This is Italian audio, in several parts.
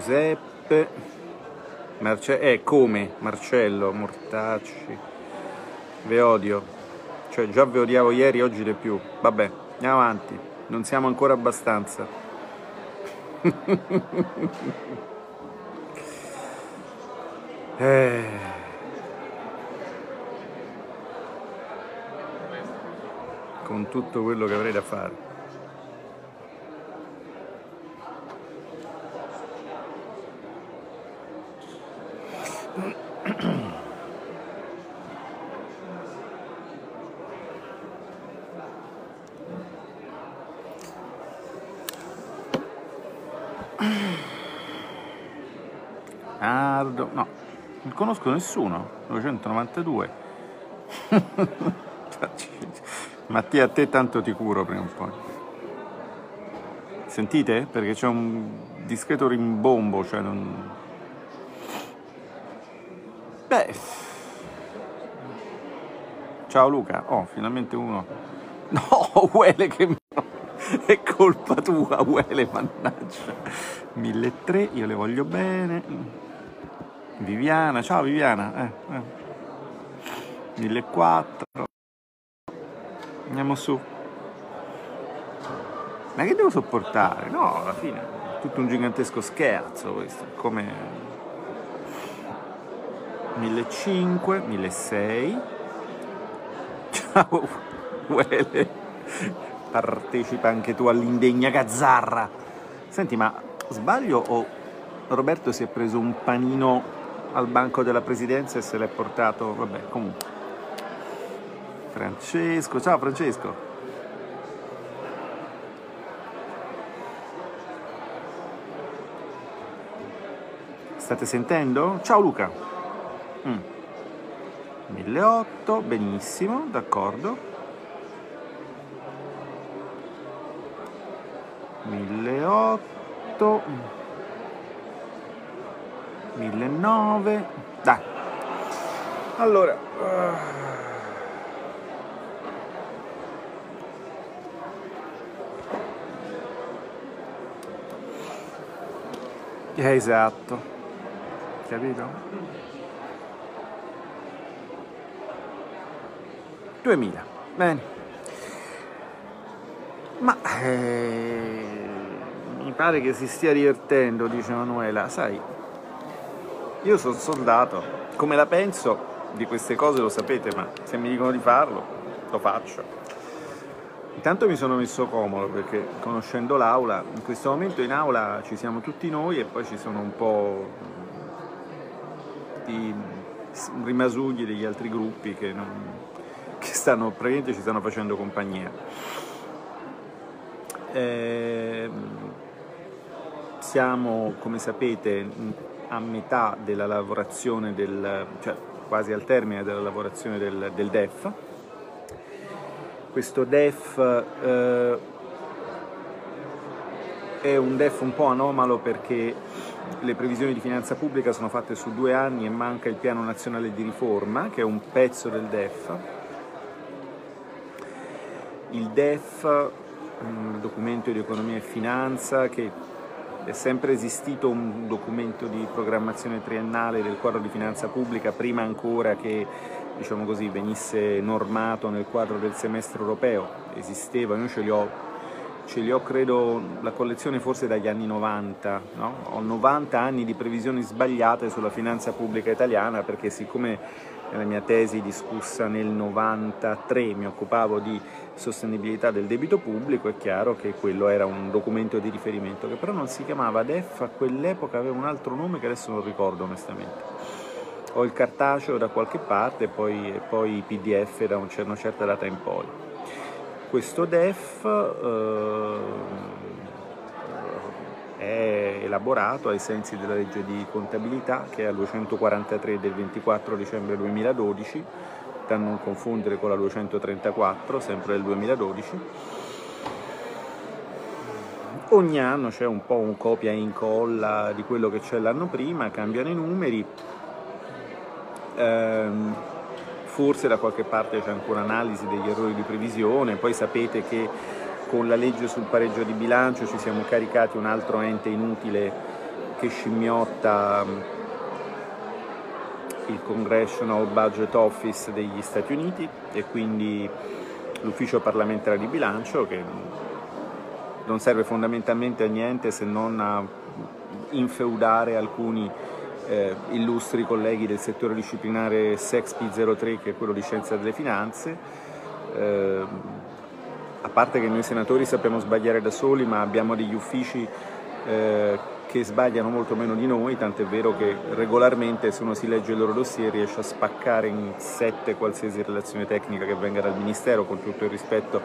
Giuseppe, Marce- eh, come Marcello, Mortacci, ve odio, cioè già ve odiavo ieri, oggi di più, vabbè, andiamo avanti, non siamo ancora abbastanza. eh. Con tutto quello che avrei da fare. Ardo, no, non conosco nessuno, 992. Mattia, a te tanto ti curo prima o poi. Sentite? Perché c'è un discreto rimbombo, cioè non... Beh... Ciao Luca, oh, finalmente uno. No, Uele che... È colpa tua, Uele, mannaggia. 1003, io le voglio bene. Viviana, ciao Viviana. Eh, eh. 1004. Andiamo su. Ma che devo sopportare? No, alla fine è tutto un gigantesco scherzo questo. Come 1500, 1600. Ciao, Uele. Partecipa anche tu all'indegna gazzarra. Senti, ma sbaglio o Roberto si è preso un panino al banco della presidenza e se l'è portato? Vabbè, comunque. Francesco, ciao Francesco. State sentendo? Ciao Luca. Mm. 1008, benissimo, d'accordo. 1008 1009 dai. Allora eh, esatto. Capito? 2000 bene. Ma eh, mi pare che si stia divertendo, dice Manuela. Sai, io sono soldato, come la penso di queste cose lo sapete, ma se mi dicono di farlo, lo faccio. Intanto mi sono messo comodo perché conoscendo l'aula, in questo momento in aula ci siamo tutti noi e poi ci sono un po' di rimasugli degli altri gruppi che, non, che stanno, praticamente ci stanno facendo compagnia. Eh, siamo, come sapete, a metà della lavorazione del, cioè quasi al termine della lavorazione del, del DEF. Questo DEF eh, è un DEF un po' anomalo perché le previsioni di finanza pubblica sono fatte su due anni e manca il piano nazionale di riforma, che è un pezzo del DEF. Il DEF un documento di economia e finanza che è sempre esistito un documento di programmazione triennale del quadro di finanza pubblica prima ancora che diciamo così, venisse normato nel quadro del semestre europeo, esisteva, io ce li ho, ce li ho credo la collezione forse dagli anni 90, no? ho 90 anni di previsioni sbagliate sulla finanza pubblica italiana perché siccome nella mia tesi discussa nel 93 mi occupavo di sostenibilità del debito pubblico, è chiaro che quello era un documento di riferimento che però non si chiamava DEF, a quell'epoca aveva un altro nome che adesso non ricordo onestamente. Ho il cartaceo da qualche parte e poi, e poi i PDF da una certa data in poi. Questo DEF eh, è elaborato ai sensi della legge di contabilità che è al 243 del 24 dicembre 2012 da non confondere con la 234, sempre del 2012. Ogni anno c'è un po' un copia e incolla di quello che c'è l'anno prima, cambiano i numeri. Ehm, forse da qualche parte c'è ancora analisi degli errori di previsione, poi sapete che con la legge sul pareggio di bilancio ci siamo caricati un altro ente inutile che scimmiotta il Congressional Budget Office degli Stati Uniti e quindi l'ufficio parlamentare di bilancio che non serve fondamentalmente a niente se non a infeudare alcuni eh, illustri colleghi del settore disciplinare SEXP03 che è quello di scienza delle finanze. Eh, a parte che noi senatori sappiamo sbagliare da soli, ma abbiamo degli uffici eh, che sbagliano molto meno di noi, tant'è vero che regolarmente se uno si legge il loro dossier riesce a spaccare in sette qualsiasi relazione tecnica che venga dal Ministero, con tutto il rispetto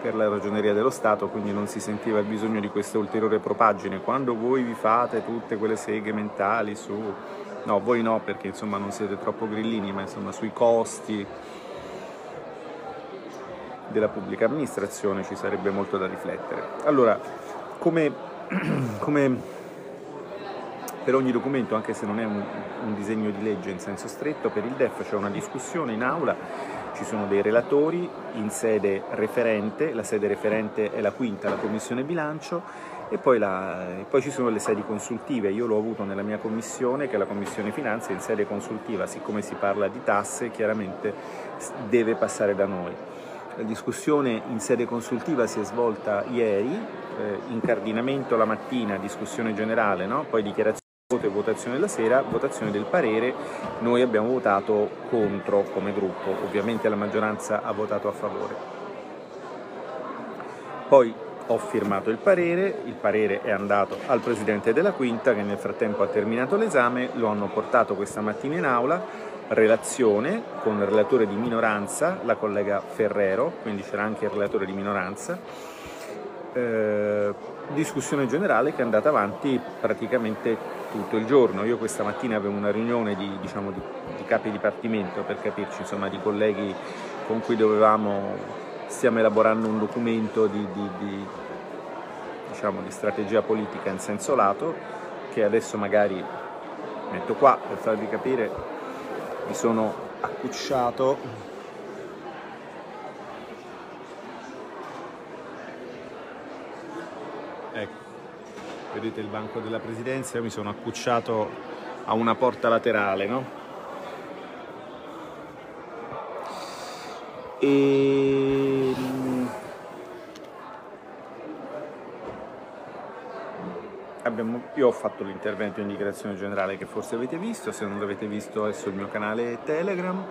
per la ragioneria dello Stato, quindi non si sentiva il bisogno di questa ulteriore propagine. Quando voi vi fate tutte quelle seghe mentali su... no, voi no perché insomma non siete troppo grillini, ma insomma sui costi della pubblica amministrazione ci sarebbe molto da riflettere. Allora, come, come per ogni documento, anche se non è un, un, disegno di legge in senso stretto, per il DEF c'è una discussione in aula, ci sono dei relatori in sede referente, la sede referente è la quinta, la Commissione Bilancio, e poi, la, e poi ci sono le sedi consultive. Io l'ho avuto nella mia commissione, che è la Commissione Finanze, in sede consultiva, siccome si parla di tasse, chiaramente deve passare da noi. La discussione in sede consultiva si è svolta ieri, eh, incardinamento la mattina, discussione generale, no? poi dichiarazione voto e votazione della sera, votazione del parere, noi abbiamo votato contro come gruppo, ovviamente la maggioranza ha votato a favore. Poi ho firmato il parere, il parere è andato al Presidente della Quinta che nel frattempo ha terminato l'esame, lo hanno portato questa mattina in aula, relazione con il relatore di minoranza, la collega Ferrero, quindi c'era anche il relatore di minoranza, eh, discussione generale che è andata avanti praticamente tutto il giorno. Io questa mattina avevo una riunione di, diciamo, di, di capi dipartimento per capirci, insomma, di colleghi con cui dovevamo, stiamo elaborando un documento di, di, diciamo, di strategia politica in senso lato che adesso magari metto qua per farvi capire, mi sono accucciato vedete il banco della presidenza, io mi sono accucciato a una porta laterale, no? E... Abbiamo, io ho fatto l'intervento in dichiarazione generale che forse avete visto, se non l'avete visto adesso il mio canale Telegram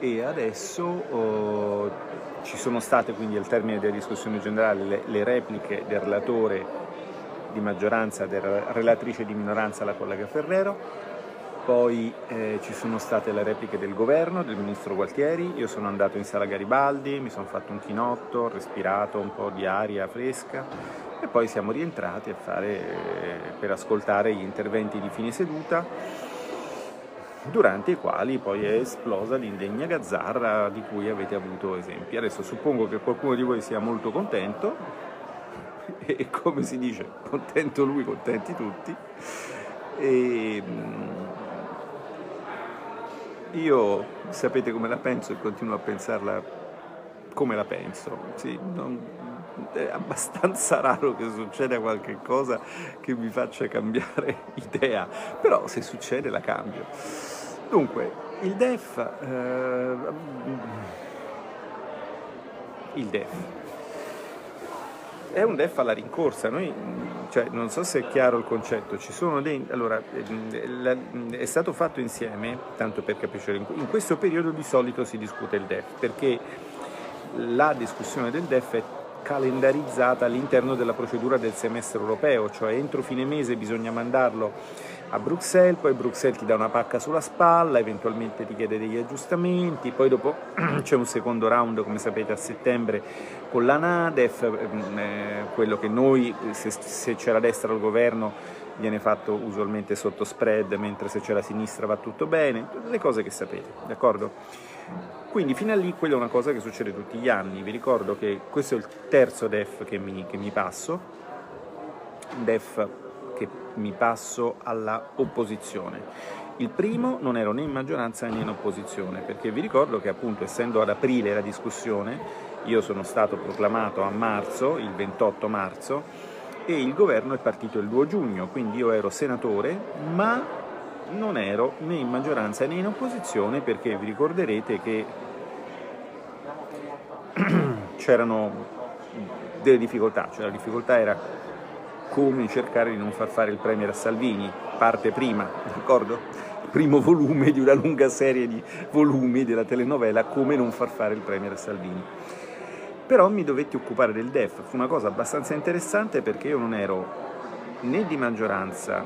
e adesso oh, ci sono state quindi al termine della discussione generale le, le repliche del relatore di maggioranza della relatrice di minoranza, la collega Ferrero, poi eh, ci sono state le repliche del governo, del ministro Gualtieri, io sono andato in sala Garibaldi, mi sono fatto un chinotto, respirato un po' di aria fresca. E poi siamo rientrati fare, eh, per ascoltare gli interventi di fine seduta durante i quali poi è esplosa l'indegna gazzarra di cui avete avuto esempi. Adesso suppongo che qualcuno di voi sia molto contento, e come si dice, contento lui, contenti tutti. E mm, io sapete come la penso e continuo a pensarla come la penso. Sì, non, è abbastanza raro che succeda qualche cosa che mi faccia cambiare idea, però se succede la cambio. Dunque, il DEF, eh, il DEF è un DEF alla rincorsa, Noi, cioè, non so se è chiaro il concetto, dei, allora, è stato fatto insieme, tanto per capire, in questo periodo di solito si discute il DEF, perché la discussione del DEF è calendarizzata all'interno della procedura del semestre europeo, cioè entro fine mese bisogna mandarlo a Bruxelles, poi Bruxelles ti dà una pacca sulla spalla, eventualmente ti chiede degli aggiustamenti, poi dopo c'è un secondo round, come sapete, a settembre con la Nadef, ehm, eh, quello che noi, se, se c'è la destra al governo, viene fatto usualmente sotto spread, mentre se c'è la sinistra va tutto bene, le cose che sapete, d'accordo? Quindi fino a lì quella è una cosa che succede tutti gli anni, vi ricordo che questo è il terzo DEF che mi, che mi passo, DEF che mi passo alla opposizione. Il primo non ero né in maggioranza né in opposizione, perché vi ricordo che appunto essendo ad aprile la discussione, io sono stato proclamato a marzo, il 28 marzo, e il governo è partito il 2 giugno, quindi io ero senatore, ma non ero né in maggioranza né in opposizione perché vi ricorderete che c'erano delle difficoltà, cioè la difficoltà era come cercare di non far fare il Premier a Salvini, parte prima, d'accordo? Il primo volume di una lunga serie di volumi della telenovela Come non far fare il Premier a Salvini. Però mi dovetti occupare del DEF, fu una cosa abbastanza interessante perché io non ero né di maggioranza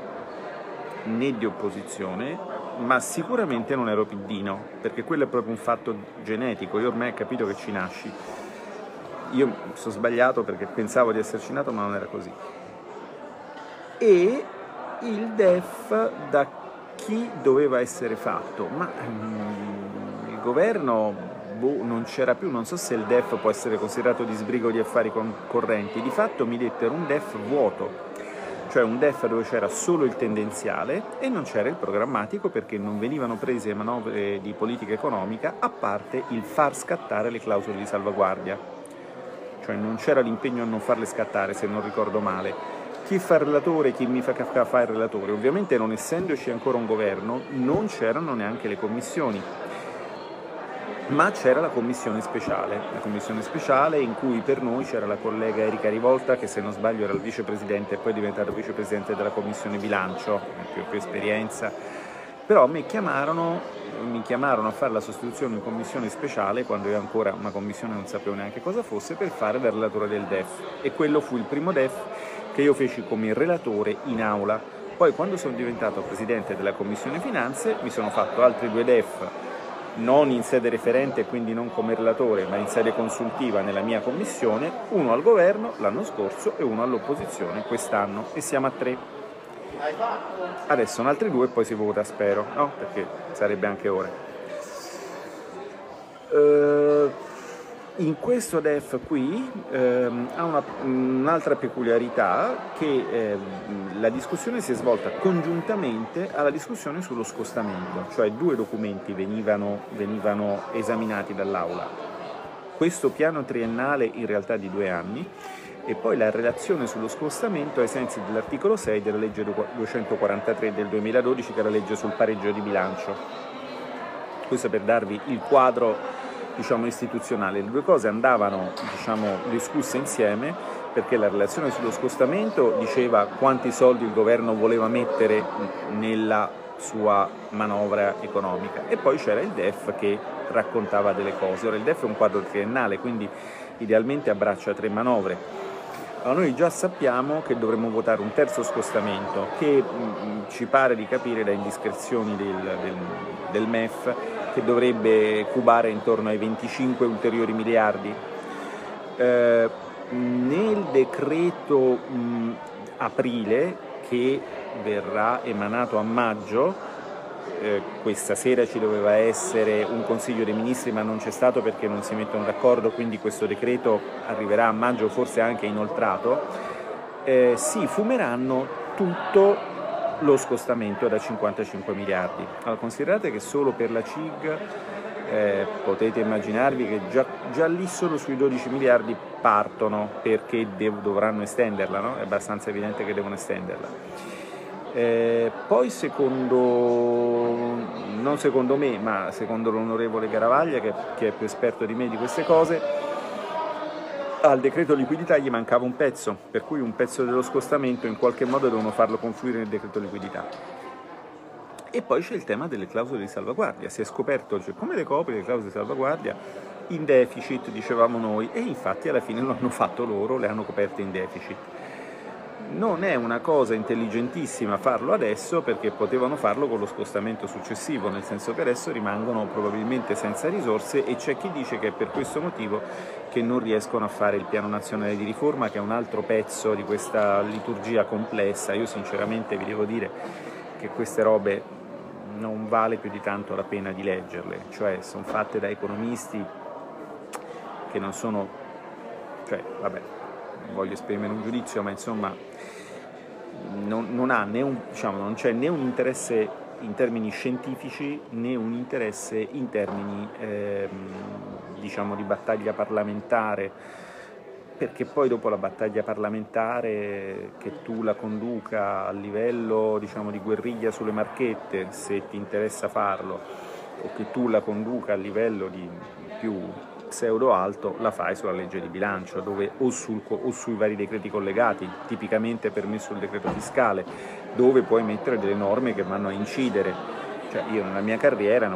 né di opposizione, ma sicuramente non ero piddino, perché quello è proprio un fatto genetico, io ormai ho capito che ci nasci io sono sbagliato perché pensavo di esserci nato ma non era così. E il DEF da chi doveva essere fatto? Ma mm, il governo boh, non c'era più, non so se il DEF può essere considerato di sbrigo di affari concorrenti, di fatto mi dettero un DEF vuoto, cioè un DEF dove c'era solo il tendenziale e non c'era il programmatico perché non venivano prese manovre di politica economica a parte il far scattare le clausole di salvaguardia cioè non c'era l'impegno a non farle scattare se non ricordo male. Chi fa il relatore, chi mi fa, fa il relatore? Ovviamente non essendoci ancora un governo non c'erano neanche le commissioni, ma c'era la commissione speciale, la commissione speciale in cui per noi c'era la collega Erika Rivolta che se non sbaglio era il vicepresidente e poi è diventato vicepresidente della commissione bilancio, più, più esperienza, però mi chiamarono, mi chiamarono, a fare la sostituzione in commissione speciale quando io ancora una commissione non sapevo neanche cosa fosse per fare la relatura del DEF e quello fu il primo DEF che io feci come relatore in aula. Poi quando sono diventato presidente della commissione finanze mi sono fatto altri due DEF non in sede referente e quindi non come relatore, ma in sede consultiva nella mia commissione, uno al governo l'anno scorso e uno all'opposizione quest'anno e siamo a tre. Adesso sono altri due e poi si vota, spero, no? Perché sarebbe anche ora. Uh, in questo DEF qui ehm, ha una, un'altra peculiarità che eh, la discussione si è svolta congiuntamente alla discussione sullo scostamento, cioè due documenti venivano, venivano esaminati dall'Aula. Questo piano triennale in realtà di due anni e poi la relazione sullo scostamento ai sensi dell'articolo 6 della legge 243 del 2012 che è la legge sul pareggio di bilancio. Questo per darvi il quadro diciamo, istituzionale. Le due cose andavano diciamo, discusse insieme perché la relazione sullo scostamento diceva quanti soldi il governo voleva mettere nella sua manovra economica e poi c'era il DEF che raccontava delle cose. Ora il DEF è un quadro triennale, quindi idealmente abbraccia tre manovre allora noi già sappiamo che dovremmo votare un terzo scostamento che mh, mm, mm, ci pare di capire da indiscrezioni del, del, del, MEF che dovrebbe cubare intorno ai 25 ulteriori miliardi. Eh, nel decreto mh, aprile che verrà emanato a maggio eh, questa sera ci doveva essere un Consiglio dei Ministri ma non c'è stato perché non si mettono d'accordo, quindi questo decreto arriverà a maggio forse anche inoltrato, eh, si fumeranno tutto lo scostamento da 55 miliardi. Allora, considerate che solo per la CIG eh, potete immaginarvi che già, già, lì solo sui 12 miliardi partono perché dev- dovranno estenderla, no? è abbastanza evidente che devono estenderla. Eh, poi secondo, non secondo me, ma secondo l'onorevole Garavaglia, che, che, è più esperto di me di queste cose, al decreto liquidità gli mancava un pezzo, per cui un pezzo dello scostamento in qualche modo devono farlo confluire nel decreto liquidità. E poi c'è il tema delle clausole di salvaguardia, si è scoperto cioè, come le copri le clausole di salvaguardia? In deficit, dicevamo noi, e infatti alla fine lo hanno fatto loro, le hanno coperte in deficit. Non è una cosa intelligentissima farlo adesso perché potevano farlo con lo scostamento successivo, nel senso che adesso rimangono probabilmente senza risorse e c'è chi dice che per questo motivo che non riescono a fare il piano nazionale di riforma che è un altro pezzo di questa liturgia complessa. Io sinceramente vi devo dire che queste robe non vale più di tanto la pena di leggerle, cioè sono fatte da economisti che non sono, cioè vabbè, voglio esprimere un giudizio, ma insomma non, non, un, diciamo, non c'è né un interesse in termini scientifici né un interesse in termini ehm, diciamo di battaglia parlamentare. Perché poi dopo la battaglia parlamentare che tu la conduca a livello diciamo, di guerriglia sulle marchette se ti interessa farlo o che tu la conduca a livello di più pseudo alto la fai sulla legge di bilancio dove o, sul, o sui vari decreti collegati tipicamente permesso il decreto fiscale dove puoi mettere delle norme che vanno a incidere. Cioè io nella mia carriera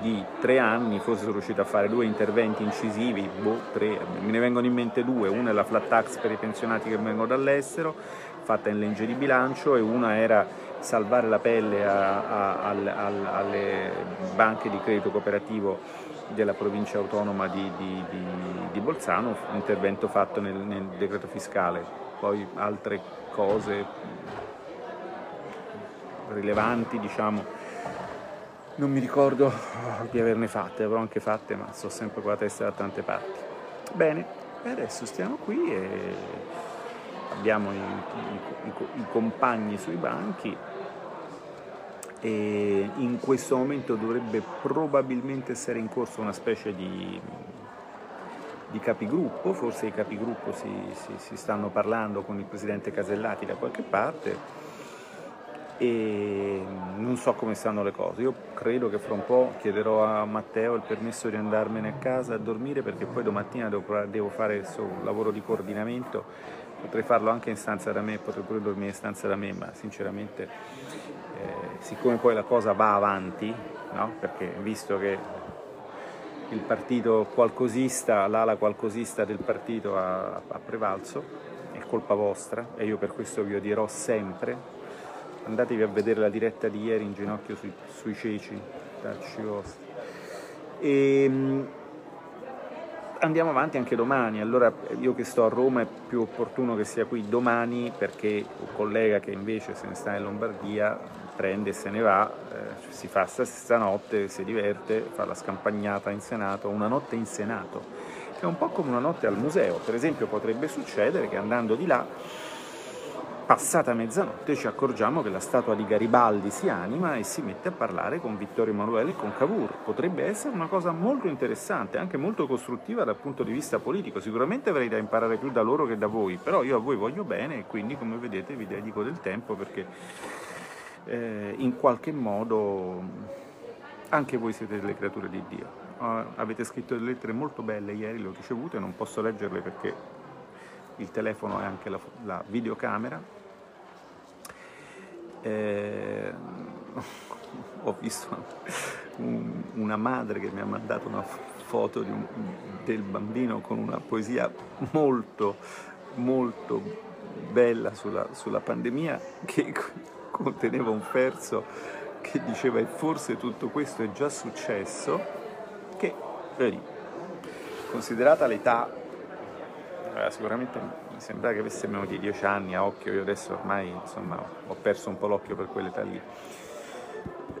di tre anni, forse sono riuscito a fare due interventi incisivi, boh, tre, me ne vengono in mente due, una è la flat tax per i pensionati che vengono dall'estero, fatta in legge di bilancio, e una era salvare la pelle a, a, a, alle banche di credito cooperativo della provincia autonoma di, di, di, di Bolzano, intervento fatto nel, nel decreto fiscale, poi altre cose rilevanti diciamo non mi ricordo di averne fatte, avrò anche fatte, ma sto sempre con la testa da tante parti. Bene, adesso stiamo qui e abbiamo i, i, i, i compagni sui banchi e in questo momento dovrebbe probabilmente essere in corso una specie di, di capigruppo, forse i capigruppo si, si, si stanno parlando con il presidente Casellati da qualche parte e non so come stanno le cose. Io credo che fra un po' chiederò a Matteo il permesso di andarmene a casa a dormire perché poi domattina devo, fare un lavoro di coordinamento, potrei farlo anche in stanza da me, potrei pure dormire in stanza da me, ma sinceramente eh, siccome poi la cosa va avanti, no? perché visto che il partito qualcosista, l'ala qualcosista del partito ha, ha prevalso, è colpa vostra e io per questo vi odierò sempre andatevi a vedere la diretta di ieri in ginocchio sui, sui ceci, tacci vostri. E, ehm, andiamo avanti anche domani, allora io che sto a Roma è più opportuno che sia qui domani perché un collega che invece se ne sta in Lombardia prende e se ne va, eh, si fa stanotte, si diverte, fa la scampagnata in Senato, una notte in Senato, che è un po' come una notte al museo, per esempio potrebbe succedere che andando di là Passata mezzanotte ci accorgiamo che la statua di Garibaldi si anima e si mette a parlare con Vittorio Emanuele e con Cavour. Potrebbe essere una cosa molto interessante, anche molto costruttiva dal punto di vista politico. Sicuramente avrei da imparare più da loro che da voi, però io a voi voglio bene e quindi come vedete vi dedico del tempo perché eh, in qualche modo anche voi siete delle creature di Dio. Uh, avete scritto delle lettere molto belle ieri, le ho ricevute, non posso leggerle perché il telefono è anche la, la videocamera eh, ho visto un, una madre che mi ha mandato una foto un, del bambino con una poesia molto, molto bella sulla, sulla pandemia che conteneva un verso che diceva e forse tutto questo è già successo, che, vedi, considerata l'età, eh, sicuramente mi sembra che avesse meno di dieci anni a occhio, io adesso ormai insomma, ho perso un po' l'occhio per quell'età lì.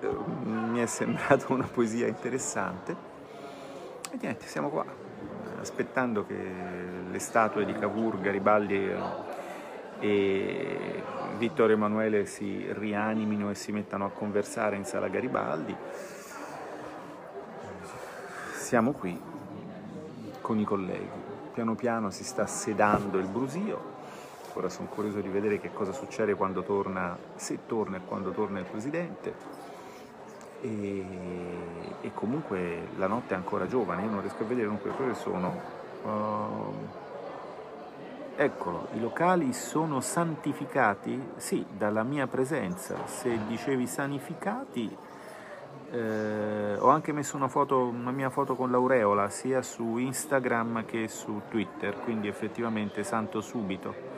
Eh, mi è sembrata una poesia interessante e niente, siamo qua, aspettando che le statue di Cavour, Garibaldi e Vittorio Emanuele si rianimino e si mettano a conversare in sala Garibaldi. Siamo qui con i colleghi piano piano si sta sedando il brusio. Ora sono curioso di vedere che cosa succede quando torna, se torna e quando torna il presidente. E, e comunque la notte è ancora giovane, io non riesco a vedere dunque quelle sono. Uh, eccolo, i locali sono santificati? Sì, dalla mia presenza. Se dicevi sanificati, eh, ho anche messo una, foto, una mia foto con l'aureola sia su Instagram che su Twitter, quindi effettivamente santo subito.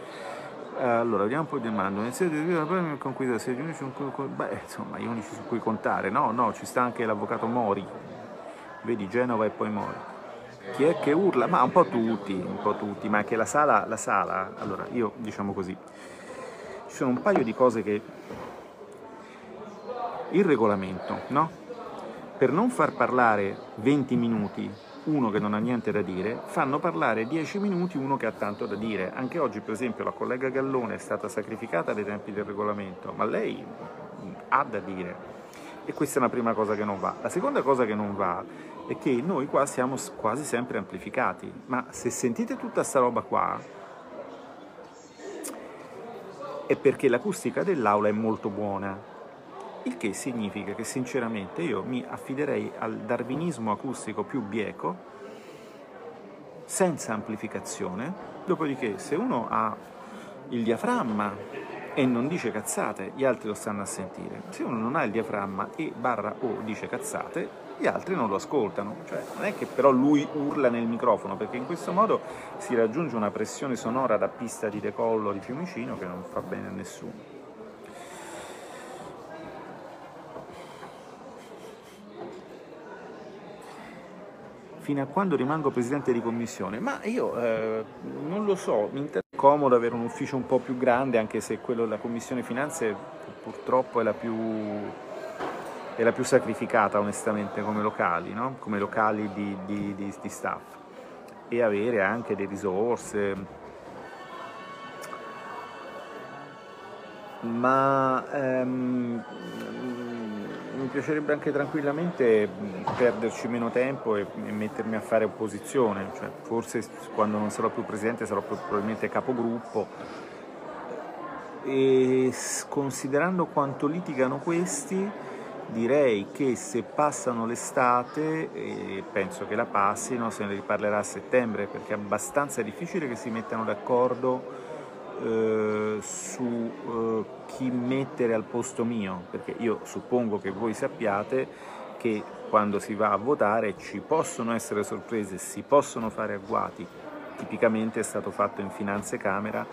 Allora, vediamo un po' di domande. Con cui se gli unici, beh, insomma, gli unici su cui contare. No, no, ci sta anche l'avvocato Mori. Vedi Genova e poi Mori. Chi è che urla? Ma un po' tutti, un po' tutti, ma che la sala, la sala, allora io diciamo così, ci sono un paio di cose che il regolamento, no? Per non far parlare 20 minuti uno che non ha niente da dire, fanno parlare 10 minuti uno che ha tanto da dire. Anche oggi, per esempio, la collega Gallone è stata sacrificata dai tempi del regolamento, ma lei ha da dire. E questa è una prima cosa che non va. La seconda cosa che non va è che noi qua siamo quasi sempre amplificati, ma se sentite tutta sta roba qua è perché l'acustica dell'aula è molto buona, il che significa che sinceramente io mi affiderei al darwinismo acustico più bieco, senza amplificazione, dopodiché se uno ha il diaframma e non dice cazzate, gli altri lo stanno a sentire. Se uno non ha il diaframma e barra o dice cazzate, gli altri non lo ascoltano. Cioè, non è che però lui urla nel microfono, perché in questo modo si raggiunge una pressione sonora da pista di decollo di Fiumicino che non fa bene a nessuno. Fino a quando rimango presidente di commissione? Ma io eh, non lo so, mi interessa comodo avere un ufficio un po' più grande, anche se quello della commissione finanze purtroppo è la più, è la più sacrificata onestamente come locali, no? come locali di, di, di, di staff, e avere anche delle risorse. Ma ehm, mi piacerebbe anche tranquillamente perderci meno tempo e, e mettermi a fare opposizione, cioè, forse quando non sarò più presidente sarò probabilmente capogruppo. E considerando quanto litigano questi direi che se passano l'estate e penso che la passino se ne riparlerà a settembre perché è abbastanza difficile che si mettano d'accordo eh, su eh, chi mettere al posto mio, perché io suppongo che voi sappiate che quando si va a votare ci possono essere sorprese, si possono fare agguati. Tipicamente è stato fatto in Finanze Camera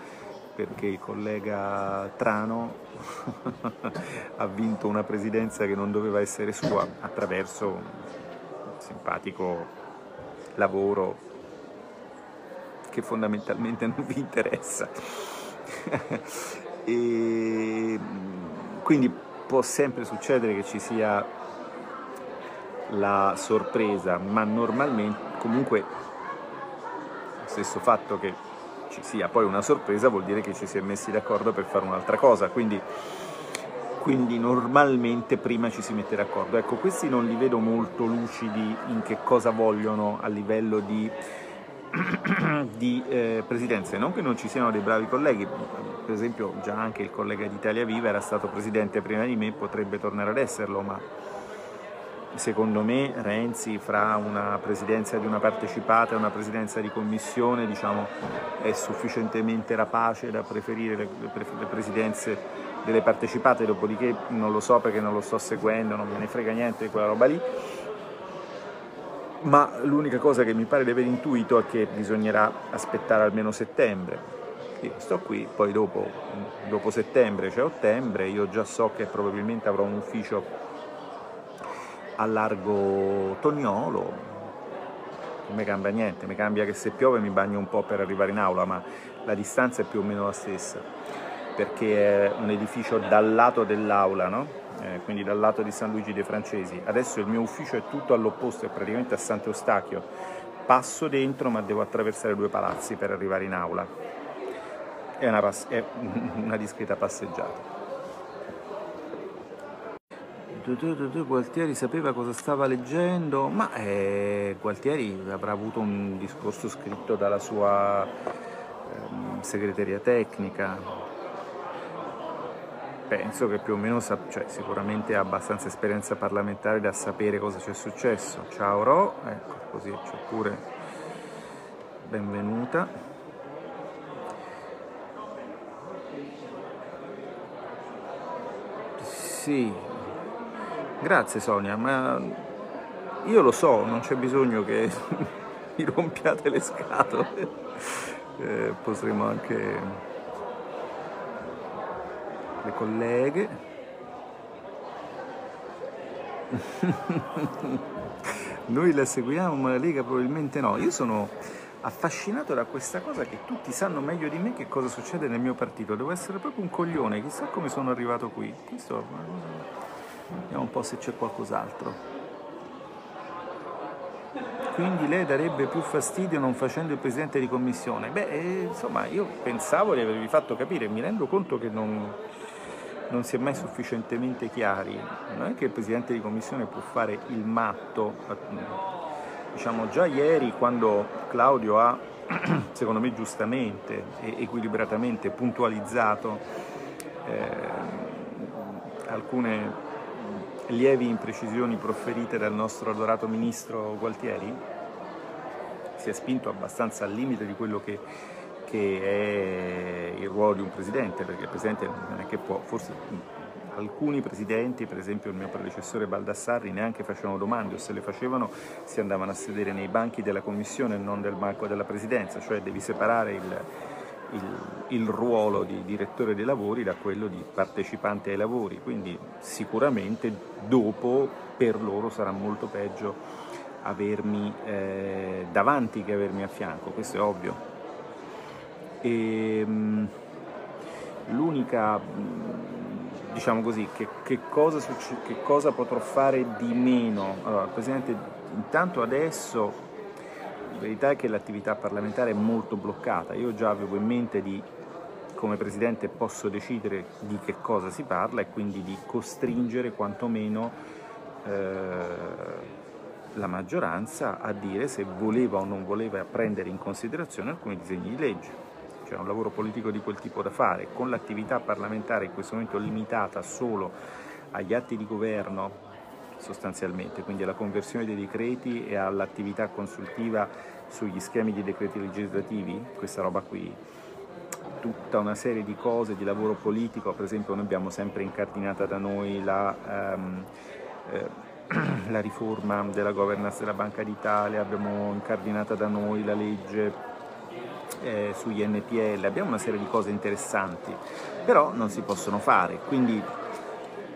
perché il collega Trano ha vinto una presidenza che non doveva essere sua attraverso un simpatico lavoro che fondamentalmente non vi interessa. e quindi può sempre succedere che ci sia la sorpresa, ma normalmente comunque lo stesso fatto che ci sia poi una sorpresa vuol dire che ci si è messi d'accordo per fare un'altra cosa, quindi, quindi normalmente prima ci si mette d'accordo. Ecco, questi non li vedo molto lucidi in che cosa vogliono a livello di di eh, presidenze, non che non ci siano dei bravi colleghi, per esempio già anche il collega di Italia Viva era stato presidente prima di me, potrebbe tornare ad esserlo, ma secondo me Renzi fra una presidenza di una partecipata e una presidenza di commissione diciamo, è sufficientemente rapace da preferire le, le, le presidenze delle partecipate, dopodiché non lo so perché non lo sto seguendo, non me ne frega niente di quella roba lì ma l'unica cosa che mi pare di aver intuito è che bisognerà aspettare almeno settembre. Io sto qui, poi dopo, dopo settembre cioè ottobre, io già so che probabilmente avrò un ufficio a largo Tognolo, non mi cambia niente, mi cambia che se piove mi bagno un po' per arrivare in aula, ma la distanza è più o meno la stessa, perché è un edificio dal lato dell'aula, no? Eh, quindi dal lato di San Luigi dei Francesi. Adesso il mio ufficio è tutto all'opposto, è praticamente a Sant'Eustachio. Passo dentro ma devo attraversare due palazzi per arrivare in aula. È una, pass- è una discreta passeggiata. Gualtieri sapeva cosa stava leggendo, ma eh, Gualtieri avrà avuto un discorso scritto dalla sua eh, segreteria tecnica, penso che più o meno, cioè, sicuramente ha abbastanza esperienza parlamentare da sapere cosa c'è successo. Ciao Ro, ecco così c'è pure benvenuta. Sì, grazie Sonia, ma io lo so, non c'è bisogno che mi rompiate le scatole. Eh, potremo anche le colleghe. Noi la seguiamo, ma la Lega probabilmente no. Io sono affascinato da questa cosa che tutti sanno meglio di me che cosa succede nel mio partito. Devo essere proprio un coglione, chissà come sono arrivato qui. Questo, vediamo un po' se c'è qualcos'altro. Quindi lei darebbe più fastidio non facendo il presidente di commissione? Beh, eh, insomma, io pensavo di avervi fatto capire, mi rendo conto che non, non si è mai sufficientemente chiari. Non è che il Presidente di Commissione può fare il matto. Diciamo, già ieri quando Claudio ha, secondo me giustamente e equilibratamente, puntualizzato eh, alcune lievi imprecisioni proferite dal nostro adorato Ministro Gualtieri, si è spinto abbastanza al limite di quello che che è il ruolo di un presidente, perché il presidente non è che può, forse alcuni presidenti, per esempio il mio predecessore Baldassarri, neanche facevano domande o se le facevano si andavano a sedere nei banchi della commissione e non del banco della presidenza, cioè devi separare il, il, il, ruolo di direttore dei lavori da quello di partecipante ai lavori, quindi sicuramente dopo per loro sarà molto peggio avermi eh, davanti che avermi a fianco, questo è ovvio. E, ehm, l'unica, diciamo così, che, che, cosa che, cosa potrò fare di meno? Allora, Presidente, intanto adesso la verità è che l'attività parlamentare è molto bloccata. Io già avevo in mente di, come Presidente, posso decidere di che cosa si parla e quindi di costringere quantomeno eh, la maggioranza a dire se voleva o non voleva prendere in considerazione alcuni disegni di legge c'è un lavoro politico di quel tipo da fare, con l'attività parlamentare in questo momento limitata solo agli atti di governo sostanzialmente, quindi alla conversione dei decreti e all'attività consultiva sugli schemi di decreti legislativi, questa roba qui, tutta una serie di cose di lavoro politico, per esempio noi abbiamo sempre incardinata da noi la, um, eh, la riforma della governance della Banca d'Italia, abbiamo incardinata da noi la legge eh, sugli NPL, abbiamo una serie di cose interessanti, però non si possono fare, quindi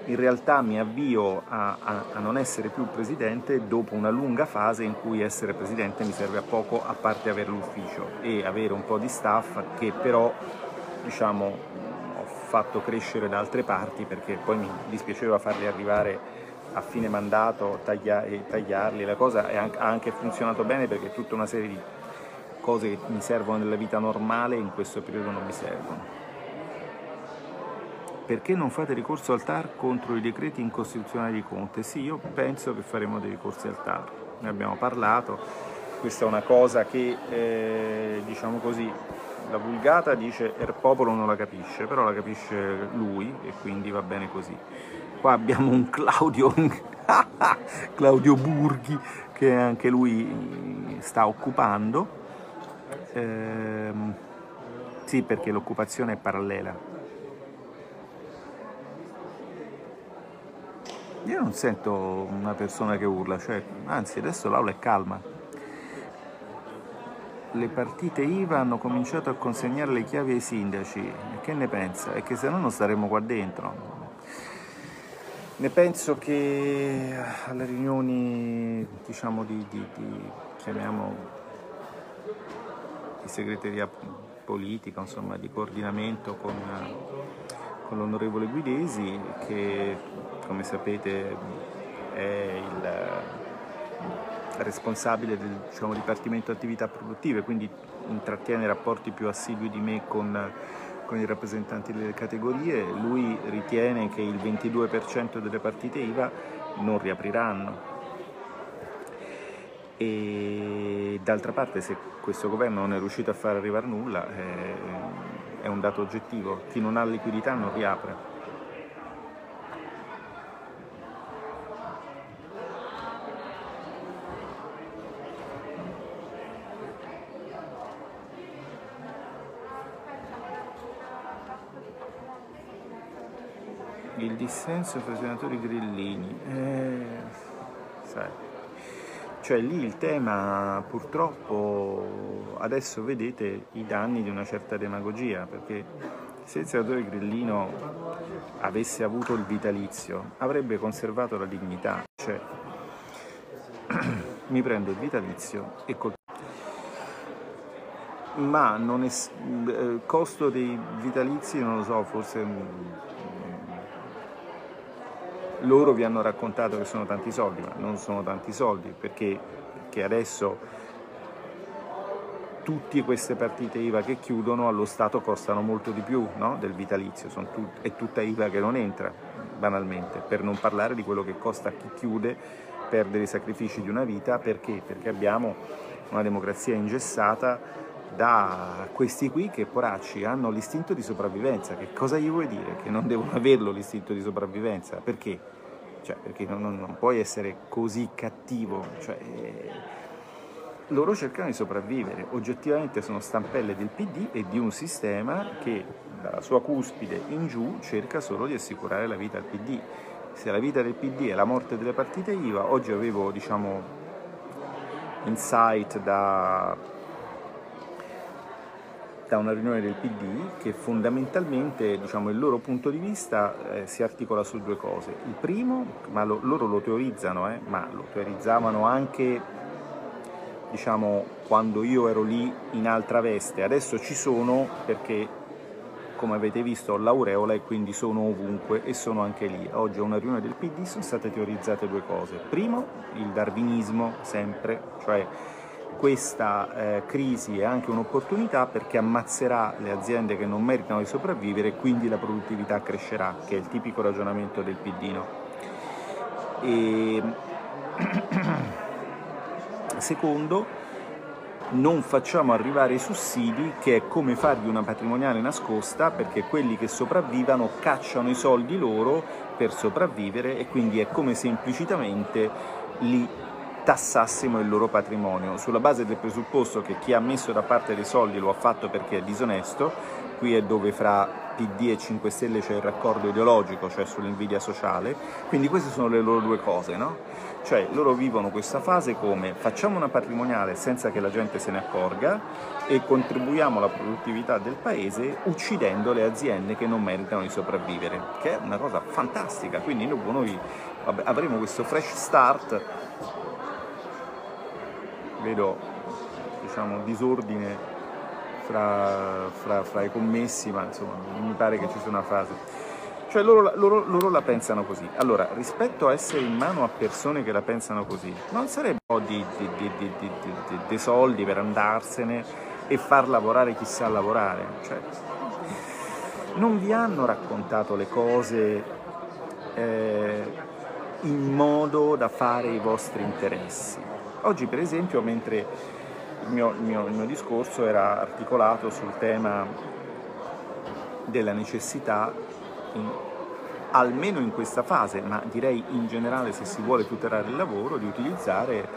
in realtà mi avvio a, a, a, non essere più presidente dopo una lunga fase in cui essere presidente mi serve a poco a parte avere l'ufficio e avere un po' di staff che però diciamo ho fatto crescere da altre parti perché poi mi dispiaceva farli arrivare a fine mandato taglia, tagliarli, la cosa ha anche funzionato bene perché tutta una serie di cose che mi servono nella vita normale in questo periodo non mi servono. Perché non fate ricorso al TAR contro i decreti incostituzionali di Conte? Sì, io penso che faremo dei ricorsi al TAR, ne abbiamo parlato, questa è una cosa che, eh, diciamo così, la vulgata dice il popolo non la capisce, però la capisce lui e quindi va bene così. Qua abbiamo un Claudio, Claudio Burghi che anche lui sta occupando Ehm, sì, perché l'occupazione è parallela. Io non sento una persona che urla, cioè, anzi adesso l'aula è calma. Le partite IVA hanno cominciato a consegnare le chiavi ai sindaci. Che ne pensa? È che se no non staremmo qua dentro. Ne penso che alle riunioni, diciamo, di, di, di chiamiamo segreteria politica, insomma, di coordinamento con, con l'onorevole Guidesi che come sapete è il responsabile del diciamo, Dipartimento Attività Produttive, quindi intrattiene rapporti più assidui di me con, con i rappresentanti delle categorie. Lui ritiene che il 22% delle partite IVA non riapriranno e d'altra parte se questo governo non è riuscito a far arrivare nulla eh, è un dato oggettivo, chi non ha liquidità non riapre. Il dissenso fra i senatori grillini. Eh, sai. Cioè lì il tema purtroppo adesso vedete i danni di una certa demagogia, perché se il senatore Grillino avesse avuto il vitalizio avrebbe conservato la dignità, cioè mi prendo il vitalizio e col ma non è, eh, costo dei vitalizi non lo so, forse loro vi hanno raccontato che sono tanti soldi, ma non sono tanti soldi perché, perché adesso tutte queste partite IVA che chiudono allo Stato costano molto di più no? del vitalizio, tut- è tutta IVA che non entra banalmente, per non parlare di quello che costa a chi chiude, perdere i sacrifici di una vita, perché? Perché abbiamo una democrazia ingessata da questi qui che poracci hanno l'istinto di sopravvivenza. Che cosa gli vuoi dire? Che non devono averlo l'istinto di sopravvivenza? Perché? Cioè, perché non, non, puoi essere così cattivo. Cioè, eh, loro cercano di sopravvivere, oggettivamente sono stampelle del PD e di un sistema che dalla sua cuspide in giù cerca solo di assicurare la vita al PD. Se la vita del PD è la morte delle partite IVA, oggi avevo diciamo insight da, da una riunione del PD che fondamentalmente diciamo, il loro punto di vista eh, si articola su due cose. Il primo, ma lo, loro lo teorizzano, eh, ma lo teorizzavano anche diciamo, quando io ero lì in altra veste, adesso ci sono perché come avete visto ho l'aureola e quindi sono ovunque e sono anche lì. Oggi a una riunione del PD sono state teorizzate due cose. Primo, il darwinismo, sempre, cioè questa eh, crisi è anche un'opportunità perché ammazzerà le aziende che non meritano di sopravvivere e quindi la produttività crescerà, che è il tipico ragionamento del PD. No? E... Secondo, non facciamo arrivare i sussidi, che è come fargli una patrimoniale nascosta, perché quelli che sopravvivano cacciano i soldi loro per sopravvivere e quindi è come se implicitamente li tassassimo il loro patrimonio, sulla base del presupposto che chi ha messo da parte dei soldi lo ha fatto perché è disonesto, qui è dove fra PD e 5 Stelle c'è il raccordo ideologico, cioè sull'invidia sociale, quindi queste sono le loro due cose, no? Cioè loro vivono questa fase come facciamo una patrimoniale senza che la gente se ne accorga e contribuiamo alla produttività del paese uccidendo le aziende che non meritano di sopravvivere, che è una cosa fantastica, quindi noi avremo questo fresh start, vedo diciamo disordine fra, fra, fra, i commessi, ma insomma mi pare che ci sia una frase. Cioè loro, loro, loro, la pensano così. Allora, rispetto a essere in mano a persone che la pensano così, non sarebbe un po' di, di, di, di, soldi per andarsene e far lavorare chi sa lavorare? Cioè, non vi hanno raccontato le cose eh, in modo da fare i vostri interessi. Oggi, per esempio, mentre il mio, il, mio, il mio, discorso era articolato sul tema della necessità, in, almeno in questa fase, ma direi in generale se si vuole tutelare il lavoro, di utilizzare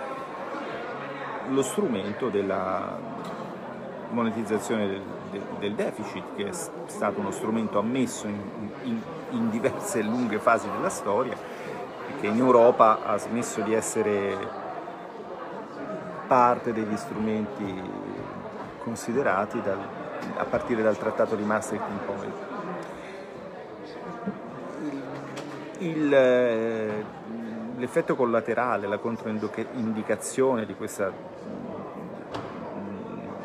lo strumento della monetizzazione del, del, deficit, che è stato uno strumento ammesso in, in, in diverse lunghe fasi della storia che in Europa ha smesso di essere parte degli strumenti considerati dal, a partire dal trattato di Maastricht in poi. Il, eh, l'effetto collaterale, la controindicazione di, questa,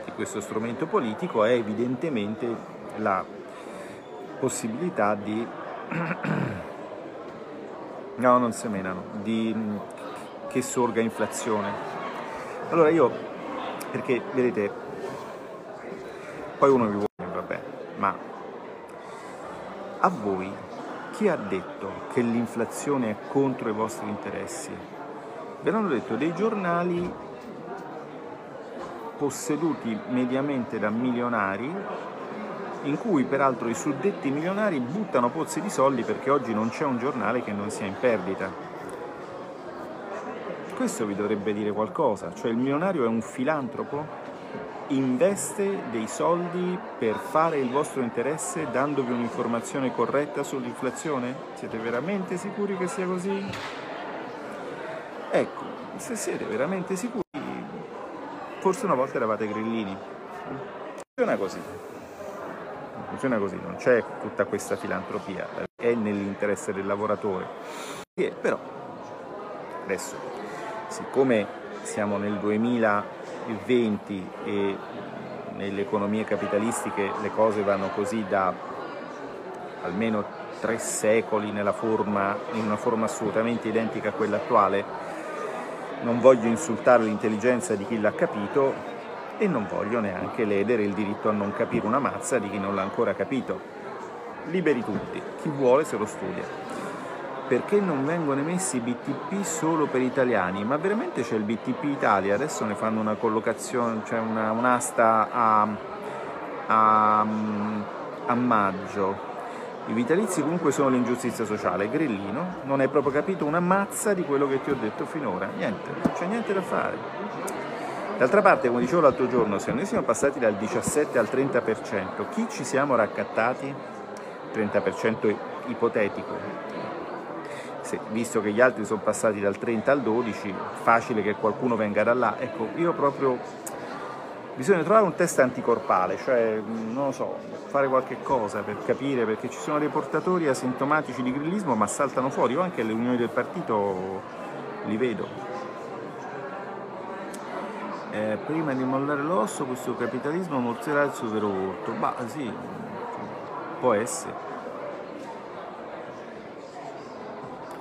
di questo strumento politico è evidentemente la possibilità di no, non semenano, di che sorga inflazione allora io, perché vedete, poi uno vi vuole, vabbè, ma a voi chi ha detto che l'inflazione è contro i vostri interessi? Ve l'hanno detto dei giornali posseduti mediamente da milionari in cui peraltro i suddetti milionari buttano pozzi di soldi perché oggi non c'è un giornale che non sia in perdita questo vi dovrebbe dire qualcosa, cioè il milionario è un filantropo, investe dei soldi per fare il vostro interesse dandovi un'informazione corretta sull'inflazione? Siete veramente sicuri che sia così? Ecco, se siete veramente sicuri, forse una volta eravate grillini. Funziona così. Funziona così, non c'è tutta questa filantropia, è nell'interesse del lavoratore. Però adesso siccome siamo nel 2020 e nelle economie capitalistiche le cose vanno così da almeno tre secoli forma, in una forma assolutamente identica a quella attuale, non voglio insultare l'intelligenza di chi l'ha capito, e non voglio neanche ledere il diritto a non capire una mazza di chi non l'ha ancora capito. Liberi tutti, chi vuole se lo studia perché non vengono emessi BTP solo per italiani? Ma veramente c'è il BTP Italia? Adesso ne fanno una collocazione, cioè una, un'asta a, a, a maggio. I vitalizi comunque sono l'ingiustizia sociale. Grillino non hai proprio capito una mazza di quello che ti ho detto finora. Niente, non c'è niente da fare. D'altra parte, come dicevo l'altro giorno, se noi siamo passati dal 17 al 30%, chi ci siamo raccattati? 30% ipotetico se, visto che gli altri sono passati dal 30 al 12, facile che qualcuno venga da là. Ecco, io proprio bisogna trovare un test anticorpale, cioè non lo so, fare qualche cosa per capire perché ci sono dei portatori asintomatici di grillismo ma saltano fuori, io anche alle riunioni del partito li vedo. Eh, prima di mollare l'osso questo capitalismo morzerà il suo vero volto. Bah sì, può essere.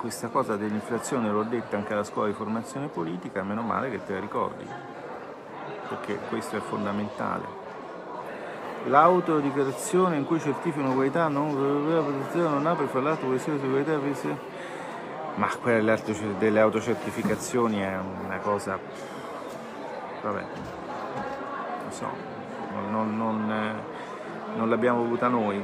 Questa cosa dell'inflazione l'ho detta anche alla scuola di formazione politica, meno male che te la ricordi, perché questo è fondamentale. L'autodichiarazione in cui certificano qualità non, la protezione non ha per fare l'atto questione di qualità ma quella delle autocertificazioni è una cosa vabbè non so non, non, non l'abbiamo avuta noi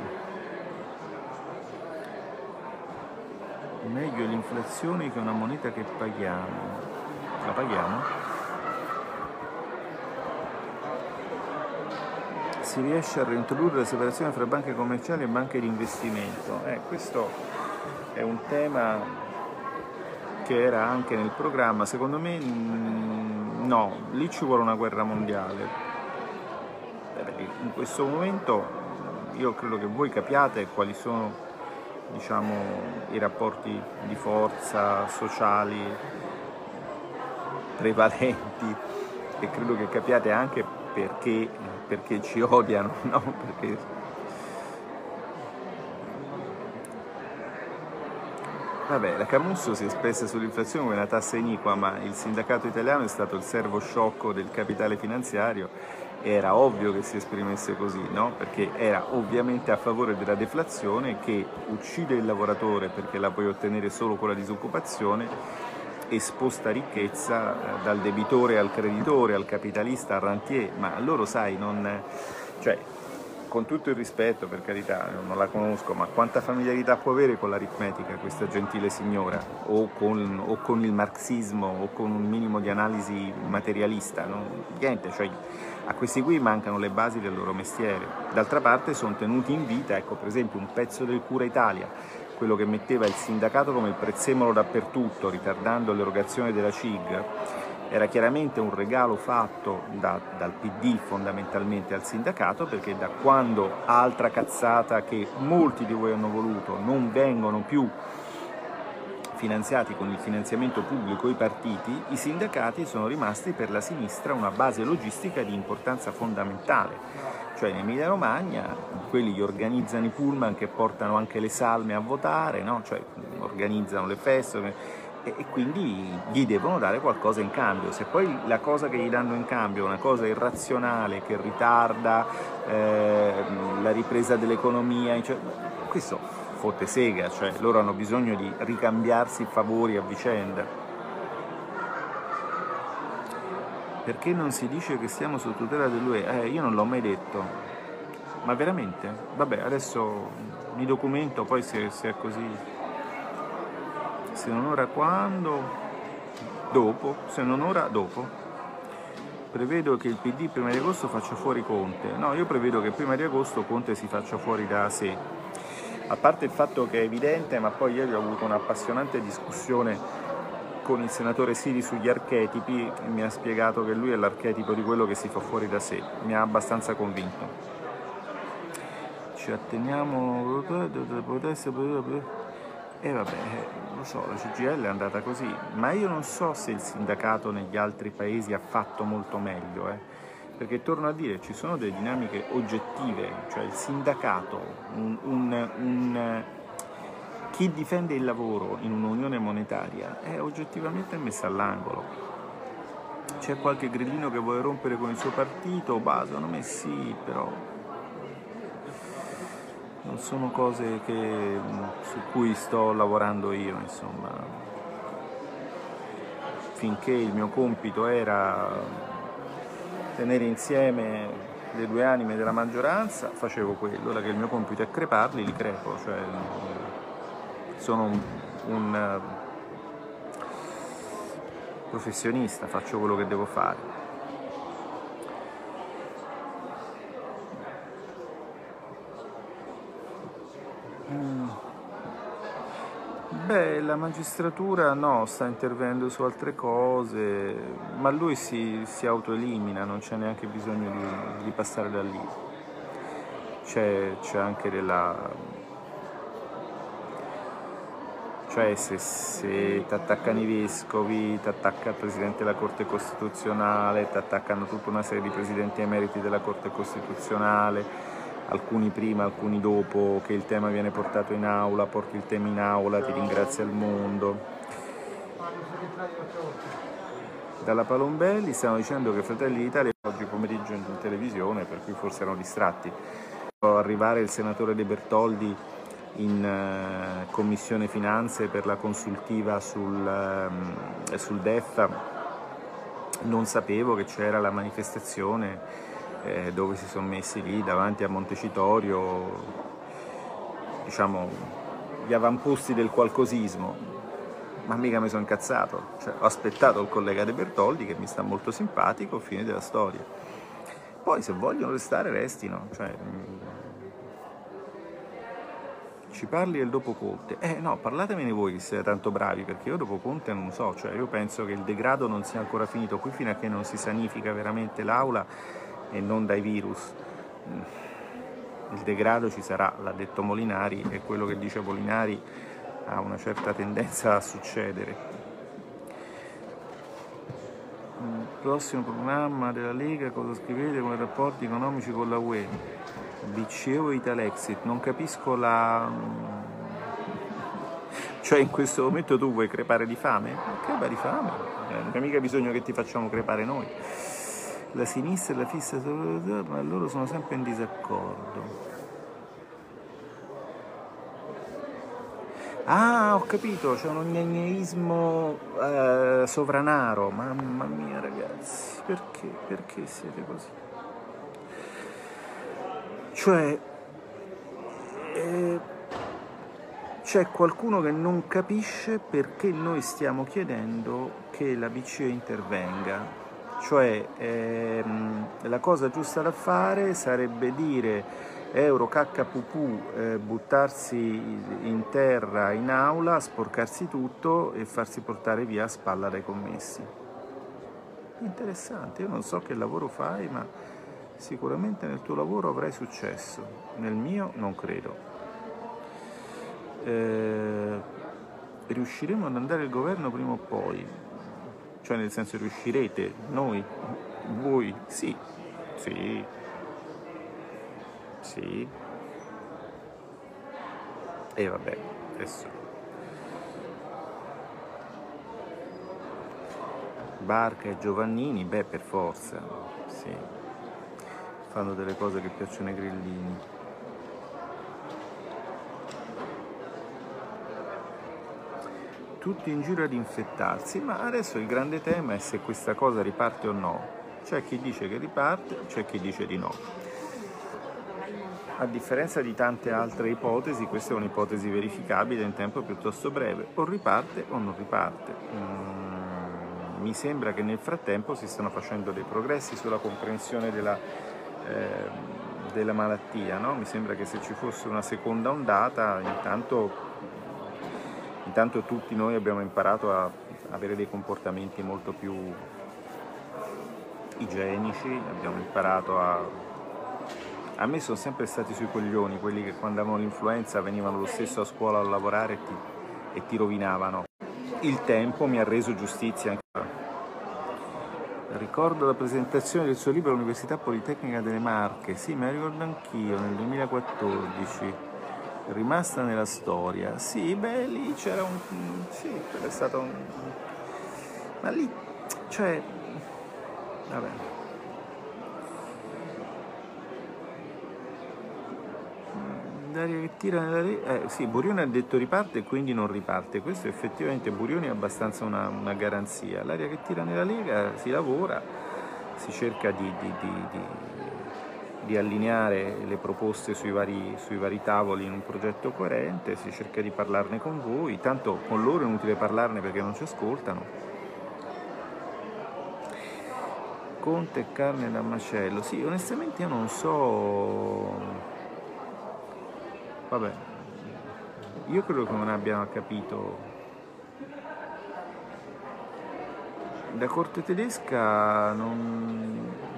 meglio l'inflazione che una moneta che paghiamo. La paghiamo? Si riesce a reintrodurre la separazione fra banche commerciali e banche di investimento. Eh, questo è un tema che era anche nel programma, secondo me mm, no, lì ci vuole una guerra mondiale. In questo momento io credo che voi capiate quali sono diciamo, i rapporti di forza sociali prevalenti e credo che capiate anche perché, perché ci odiano, no? perché Vabbè, la Camusso si è espressa sull'inflazione come una tassa iniqua, ma il sindacato italiano è stato il servo sciocco del capitale finanziario era ovvio che si esprimesse così, no? perché era ovviamente a favore della deflazione che uccide il lavoratore perché la puoi ottenere solo con la disoccupazione e sposta ricchezza eh, dal debitore al creditore, al capitalista, al rentier, ma loro sai, non, cioè, con tutto il rispetto per carità, non la conosco, ma quanta familiarità può avere con l'aritmetica questa gentile signora o con, o con il marxismo o con un minimo di analisi materialista? No? Niente, cioè a questi qui mancano le basi del loro mestiere. D'altra parte sono tenuti in vita, ecco per esempio un pezzo del Cura Italia, quello che metteva il sindacato come il prezzemolo dappertutto, ritardando l'erogazione della CIG, era chiaramente un regalo fatto da, dal PD fondamentalmente al sindacato perché da quando altra cazzata che molti di voi hanno voluto non vengono più finanziati con il finanziamento pubblico i partiti, i sindacati sono rimasti per la sinistra una base logistica di importanza fondamentale. Cioè in Emilia Romagna quelli gli organizzano i pullman che portano anche le salme a votare, no? cioè, organizzano le feste e, e quindi gli devono dare qualcosa in cambio. Se poi la cosa che gli danno in cambio è una cosa irrazionale che ritarda eh, la ripresa dell'economia, cioè, questo fotte sega, cioè loro hanno bisogno di ricambiarsi favori a vicenda. Perché non si dice che siamo sotto tutela dell'UE? Eh, io non l'ho mai detto. Ma veramente? Vabbè, adesso mi documento, poi se, se è così. Se non ora quando? Dopo, se non ora dopo. Prevedo che il PD prima di agosto faccia fuori Conte. No, io prevedo che prima di agosto Conte si faccia fuori da sé a parte il fatto che è evidente, ma poi ieri ho avuto un'appassionante discussione con il senatore Siri sugli archetipi e mi ha spiegato che lui è l'archetipo di quello che si fa fuori da sé, mi ha abbastanza convinto. Ci atteniamo e vabbè, lo so, la CGL è andata così, ma io non so se il sindacato negli altri paesi ha fatto molto meglio. Eh perché torno a dire ci sono delle dinamiche oggettive, cioè il sindacato, un, un, un, chi difende il lavoro in un'unione monetaria è oggettivamente messo all'angolo. c'è qualche grillino che vuole rompere con il suo partito, secondo me sì, però non sono cose che, su cui sto lavorando io, insomma. Finché il mio compito era tenere insieme le due anime della maggioranza, facevo quello, ora che il mio compito è creparli, li crepo, cioè sono un, un professionista, faccio quello che devo fare. Beh, la magistratura no, sta intervenendo su altre cose, ma lui si, si autoelimina, non c'è neanche bisogno di, di passare da lì. C'è, c'è anche della, cioè se, se ti attaccano i vescovi, ti attacca il Presidente della Corte Costituzionale, ti attaccano tutta una serie di Presidenti emeriti della Corte Costituzionale, alcuni prima, alcuni dopo, che il tema viene portato in aula, porti il tema in aula, ti ringrazia il mondo. Dalla Palombelli stiamo dicendo che Fratelli d'Italia oggi pomeriggio in televisione, per cui forse erano distratti. Arrivare il senatore De Bertoldi in uh, Commissione Finanze per la consultiva sul, um, sul DEF non sapevo che c'era la manifestazione eh, dove si sono messi lì davanti a Montecitorio diciamo gli avamposti del qualcosismo. Ma mica mi sono incazzato. Cioè, ho aspettato il collega De Bertoldi che mi sta molto simpatico fine della storia. Poi se vogliono restare restino. Cioè, ci parli del dopo Conte? Eh no, parlatemene voi che siete tanto bravi, perché io dopo Conte non so, cioè io penso che il degrado non sia ancora finito qui fino a che non si sanifica veramente l'aula e non dai virus. Mm. Il degrado ci sarà, l'ha detto Molinari, e quello che dice Molinari ha una certa tendenza a succedere. Il prossimo programma della Lega cosa scrivete con i rapporti economici con la UE? BCE o Italexit, non capisco la... Cioè in questo momento tu vuoi crepare di fame? Crepa di fame, eh, non c'è mica bisogno che ti facciamo crepare noi. La sinistra e la fissa ma loro sono sempre in disaccordo. Ah, ho capito, c'è un gnagneismo eh, sovranaro. Mamma mia ragazzi, perché? Perché siete così? Cioè, eh, c'è qualcuno che non capisce perché noi stiamo chiedendo che la BCE intervenga. Cioè, ehm, la cosa giusta da fare sarebbe dire euro KPP, eh, buttarsi in terra in aula, sporcarsi tutto e farsi portare via a spalla dai commessi. Interessante, io non so che lavoro fai, ma Sicuramente nel tuo lavoro avrai successo, nel mio non credo. Eh, riusciremo ad andare al governo prima o poi? Cioè nel senso riuscirete? Noi? Voi? Sì. Sì. Sì. E vabbè, adesso. Barca e Giovannini, beh per forza, sì fanno delle cose che piacciono ai grillini. Tutti in giro ad infettarsi, ma adesso il grande tema è se questa cosa riparte o no. C'è chi dice che riparte, c'è chi dice di no. A differenza di tante altre ipotesi, questa è un'ipotesi verificabile in tempo piuttosto breve, o riparte o non riparte. Mm, mi sembra che nel frattempo si stiano facendo dei progressi sulla comprensione della eh, della malattia. No? Mi sembra che se ci fosse una seconda ondata, intanto, intanto tutti noi abbiamo imparato a avere dei comportamenti molto più igienici, abbiamo imparato a... A me sono sempre stati sui coglioni quelli che quando avevano l'influenza venivano lo stesso a scuola a lavorare e ti, e ti rovinavano. Il tempo mi ha reso giustizia Ricordo la presentazione del suo libro all'Università Politecnica delle Marche, sì, me la ricordo anch'io, nel 2014, rimasta nella storia. Sì, beh, lì c'era un... sì, è stato un... Ma lì, cioè, Vabbè. L'aria che tira nella. Eh, sì, Burioni ha detto riparte e quindi non riparte. Questo effettivamente Burioni è abbastanza una, una garanzia. L'aria che tira nella Lega si lavora, si cerca di, di, di, di allineare le proposte sui vari, sui vari, tavoli in un progetto coerente, si cerca di parlarne con voi, tanto con loro è inutile parlarne perché non ci ascoltano. Conte e carne da macello, sì, onestamente io non so Vabbè, io credo che non abbiano capito. La corte tedesca non...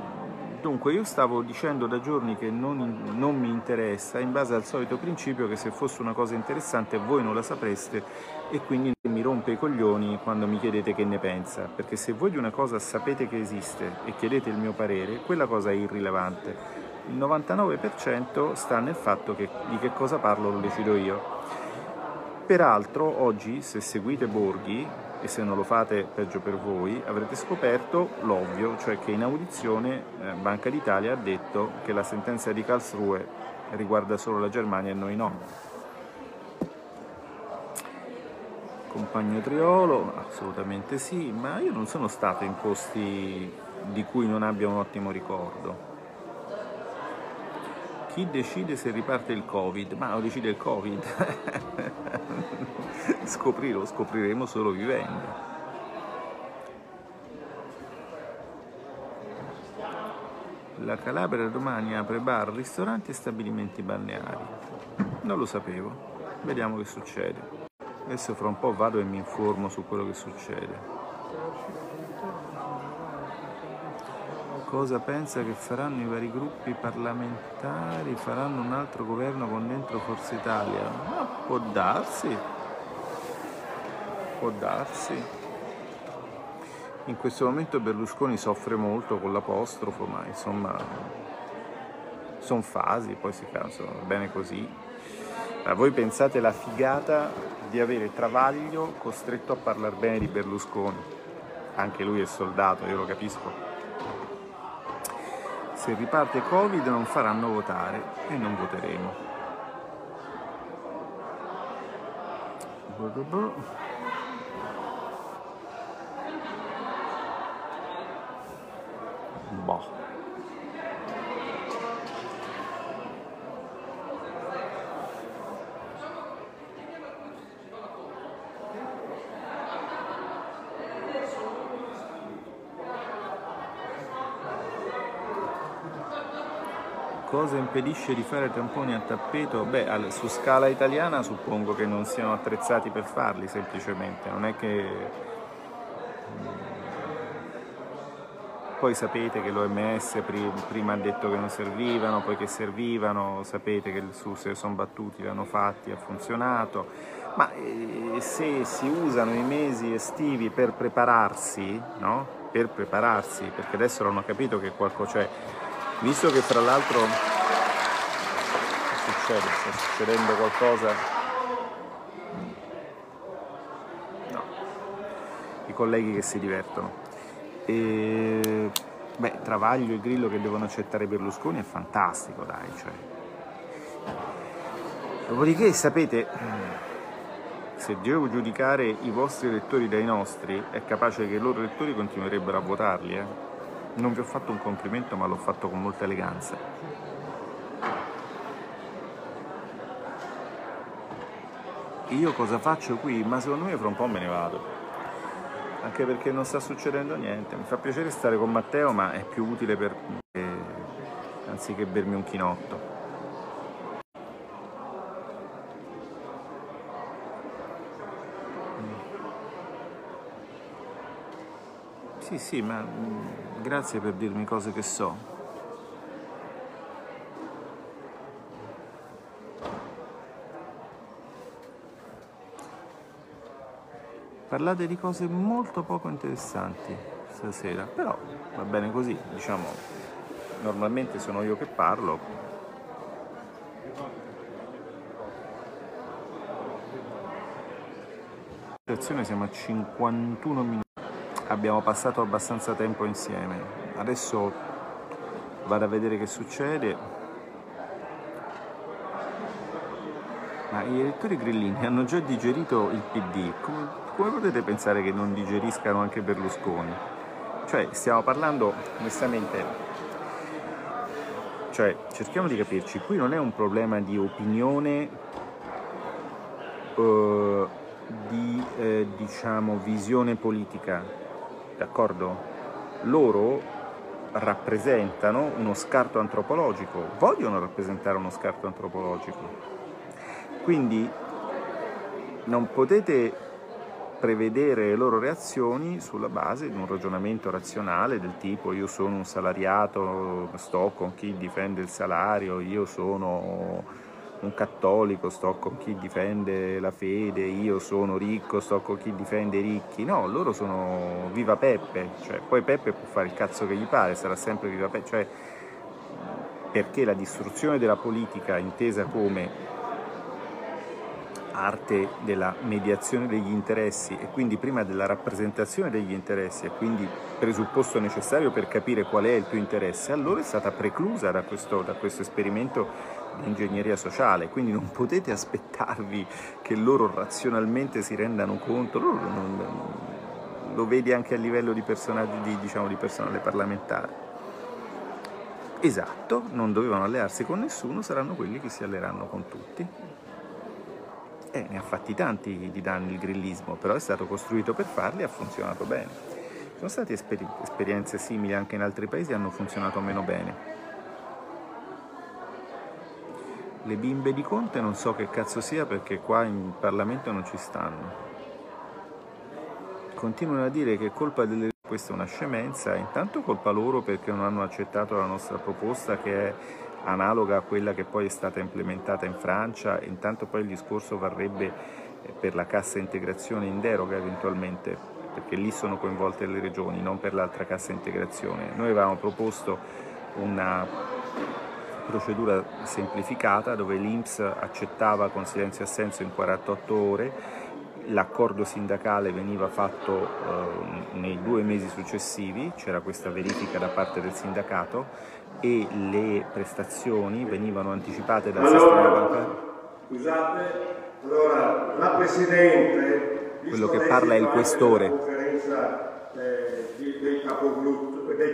Dunque, io stavo dicendo da giorni che non, non, mi interessa, in base al solito principio che se fosse una cosa interessante voi non la sapreste e quindi mi rompe i coglioni quando mi chiedete che ne pensa, perché se voi di una cosa sapete che esiste e chiedete il mio parere, quella cosa è irrilevante il 99% sta nel fatto che di che cosa parlo lo decido io. Peraltro oggi se seguite Borghi e se non lo fate peggio per voi avrete scoperto l'ovvio, cioè che in audizione eh, Banca d'Italia ha detto che la sentenza di Karlsruhe riguarda solo la Germania e noi no. Compagno Triolo, assolutamente sì, ma io non sono stato in posti di cui non abbia un ottimo ricordo chi decide se riparte il Covid? Ma lo decide il Covid. Scoprirlo, scopriremo solo vivendo. La Calabria domani apre bar, ristoranti e stabilimenti balneari. Non lo sapevo. Vediamo che succede. Adesso fra un po' vado e mi informo su quello che succede. Cosa pensa che faranno i vari gruppi parlamentari? Faranno un altro governo con dentro Forza Italia? Ma può darsi, può darsi. In questo momento Berlusconi soffre molto con l'apostrofo, ma insomma sono fasi, poi si cansano, bene così. Ma voi pensate la figata di avere Travaglio costretto a parlare bene di Berlusconi? Anche lui è soldato, io lo capisco se riparte Covid non faranno votare e non voteremo. Boh. Cosa impedisce di fare tamponi a tappeto? Beh, su scala italiana suppongo che non siano attrezzati per farli semplicemente, non è che... Mm, poi sapete che l'OMS prima ha detto che non servivano, poi che servivano, sapete che su se sono battuti, l'hanno fatti, ha funzionato, ma eh, se si usano i mesi estivi per prepararsi, no? Per prepararsi, perché adesso hanno capito che qualcosa c'è, Visto che fra l'altro succede, sta succedendo qualcosa, no, i colleghi che si divertono. E, beh, Travaglio e Grillo che devono accettare Berlusconi è fantastico, dai. Cioè. Dopodiché, sapete, se devo giudicare i vostri elettori dai nostri, è capace che i loro elettori continuerebbero a votarli, eh? Non vi ho fatto un complimento, ma l'ho fatto con molta eleganza. Io cosa faccio qui? Ma secondo me fra un po' me ne vado. Anche perché non sta succedendo niente. Mi fa piacere stare con Matteo, ma è più utile per me anziché bermi un chinotto. Sì, sì, ma mm, grazie per dirmi cose che so. Parlate di cose molto poco interessanti stasera, però va bene così, diciamo, normalmente sono io che parlo. Siamo a 51 minuti abbiamo passato abbastanza tempo insieme. adesso vado a vedere che succede. Ma gli elettori grillini hanno già digerito il PD, come potete pensare che non digeriscano anche Berlusconi? Cioè, stiamo parlando onestamente, cioè, cerchiamo di capirci, qui non è un problema di opinione, uh, di eh, diciamo visione politica, d'accordo? Loro rappresentano uno scarto antropologico, vogliono rappresentare uno scarto antropologico. Quindi non potete prevedere le loro reazioni sulla base di un ragionamento razionale del tipo io sono un salariato, sto con chi difende il salario, io sono un cattolico, sto con chi difende la fede, io sono ricco, sto con chi difende i ricchi. No, loro sono viva Peppe, cioè, poi Peppe può fare il cazzo che gli pare, sarà sempre viva Peppe, cioè, perché la distruzione della politica intesa come arte della mediazione degli interessi e quindi prima della rappresentazione degli interessi e quindi presupposto necessario per capire qual è il tuo interesse, allora è stata preclusa da questo, da questo esperimento di ingegneria sociale, quindi non potete aspettarvi che loro razionalmente si rendano conto, loro non, lo vedi anche a livello di di, diciamo, di personale parlamentare. Esatto, non dovevano allearsi con nessuno, saranno quelli che si alleeranno con tutti. Eh, ne ha fatti tanti di danni il grillismo, però è stato costruito per farli e ha funzionato bene. Ci sono state esperi- esperienze simili anche in altri paesi e hanno funzionato meno bene. Le bimbe di Conte non so che cazzo sia perché qua in Parlamento non ci stanno. Continuano a dire che è colpa delle... questa è una scemenza, intanto colpa loro perché non hanno accettato la nostra proposta che è analoga a quella che poi è stata implementata in Francia, intanto poi il discorso varrebbe per la cassa integrazione in deroga eventualmente, perché lì sono coinvolte le regioni, non per l'altra cassa integrazione. Noi avevamo proposto una procedura semplificata dove l'Inps accettava con silenzio assenso in 48 ore, l'accordo sindacale veniva fatto eh, nei due mesi successivi, c'era questa verifica da parte del sindacato e le prestazioni venivano anticipate dal allora, sistema bancario. Scusate, allora la Presidente, quello che parla è il questore. La conferenza eh, dei,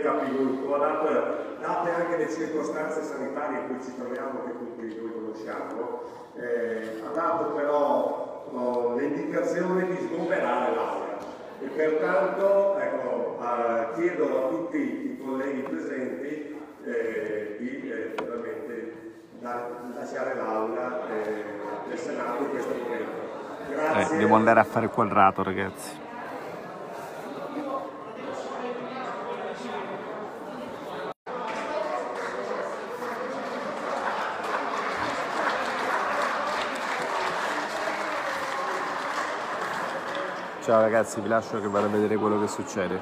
capigruppo, date, date anche le circostanze sanitarie in cui ci troviamo, che tutti noi conosciamo, eh, ha dato però oh, l'indicazione di sgomberare l'aula e pertanto ecco, eh, chiedo a tutti i colleghi presenti eh, di eh, da, lasciare l'aula eh, del Senato in questo momento. Grazie. Eh, devo andare a fare quadrato ragazzi. Ciao ragazzi, vi lascio che vado a vedere quello che succede.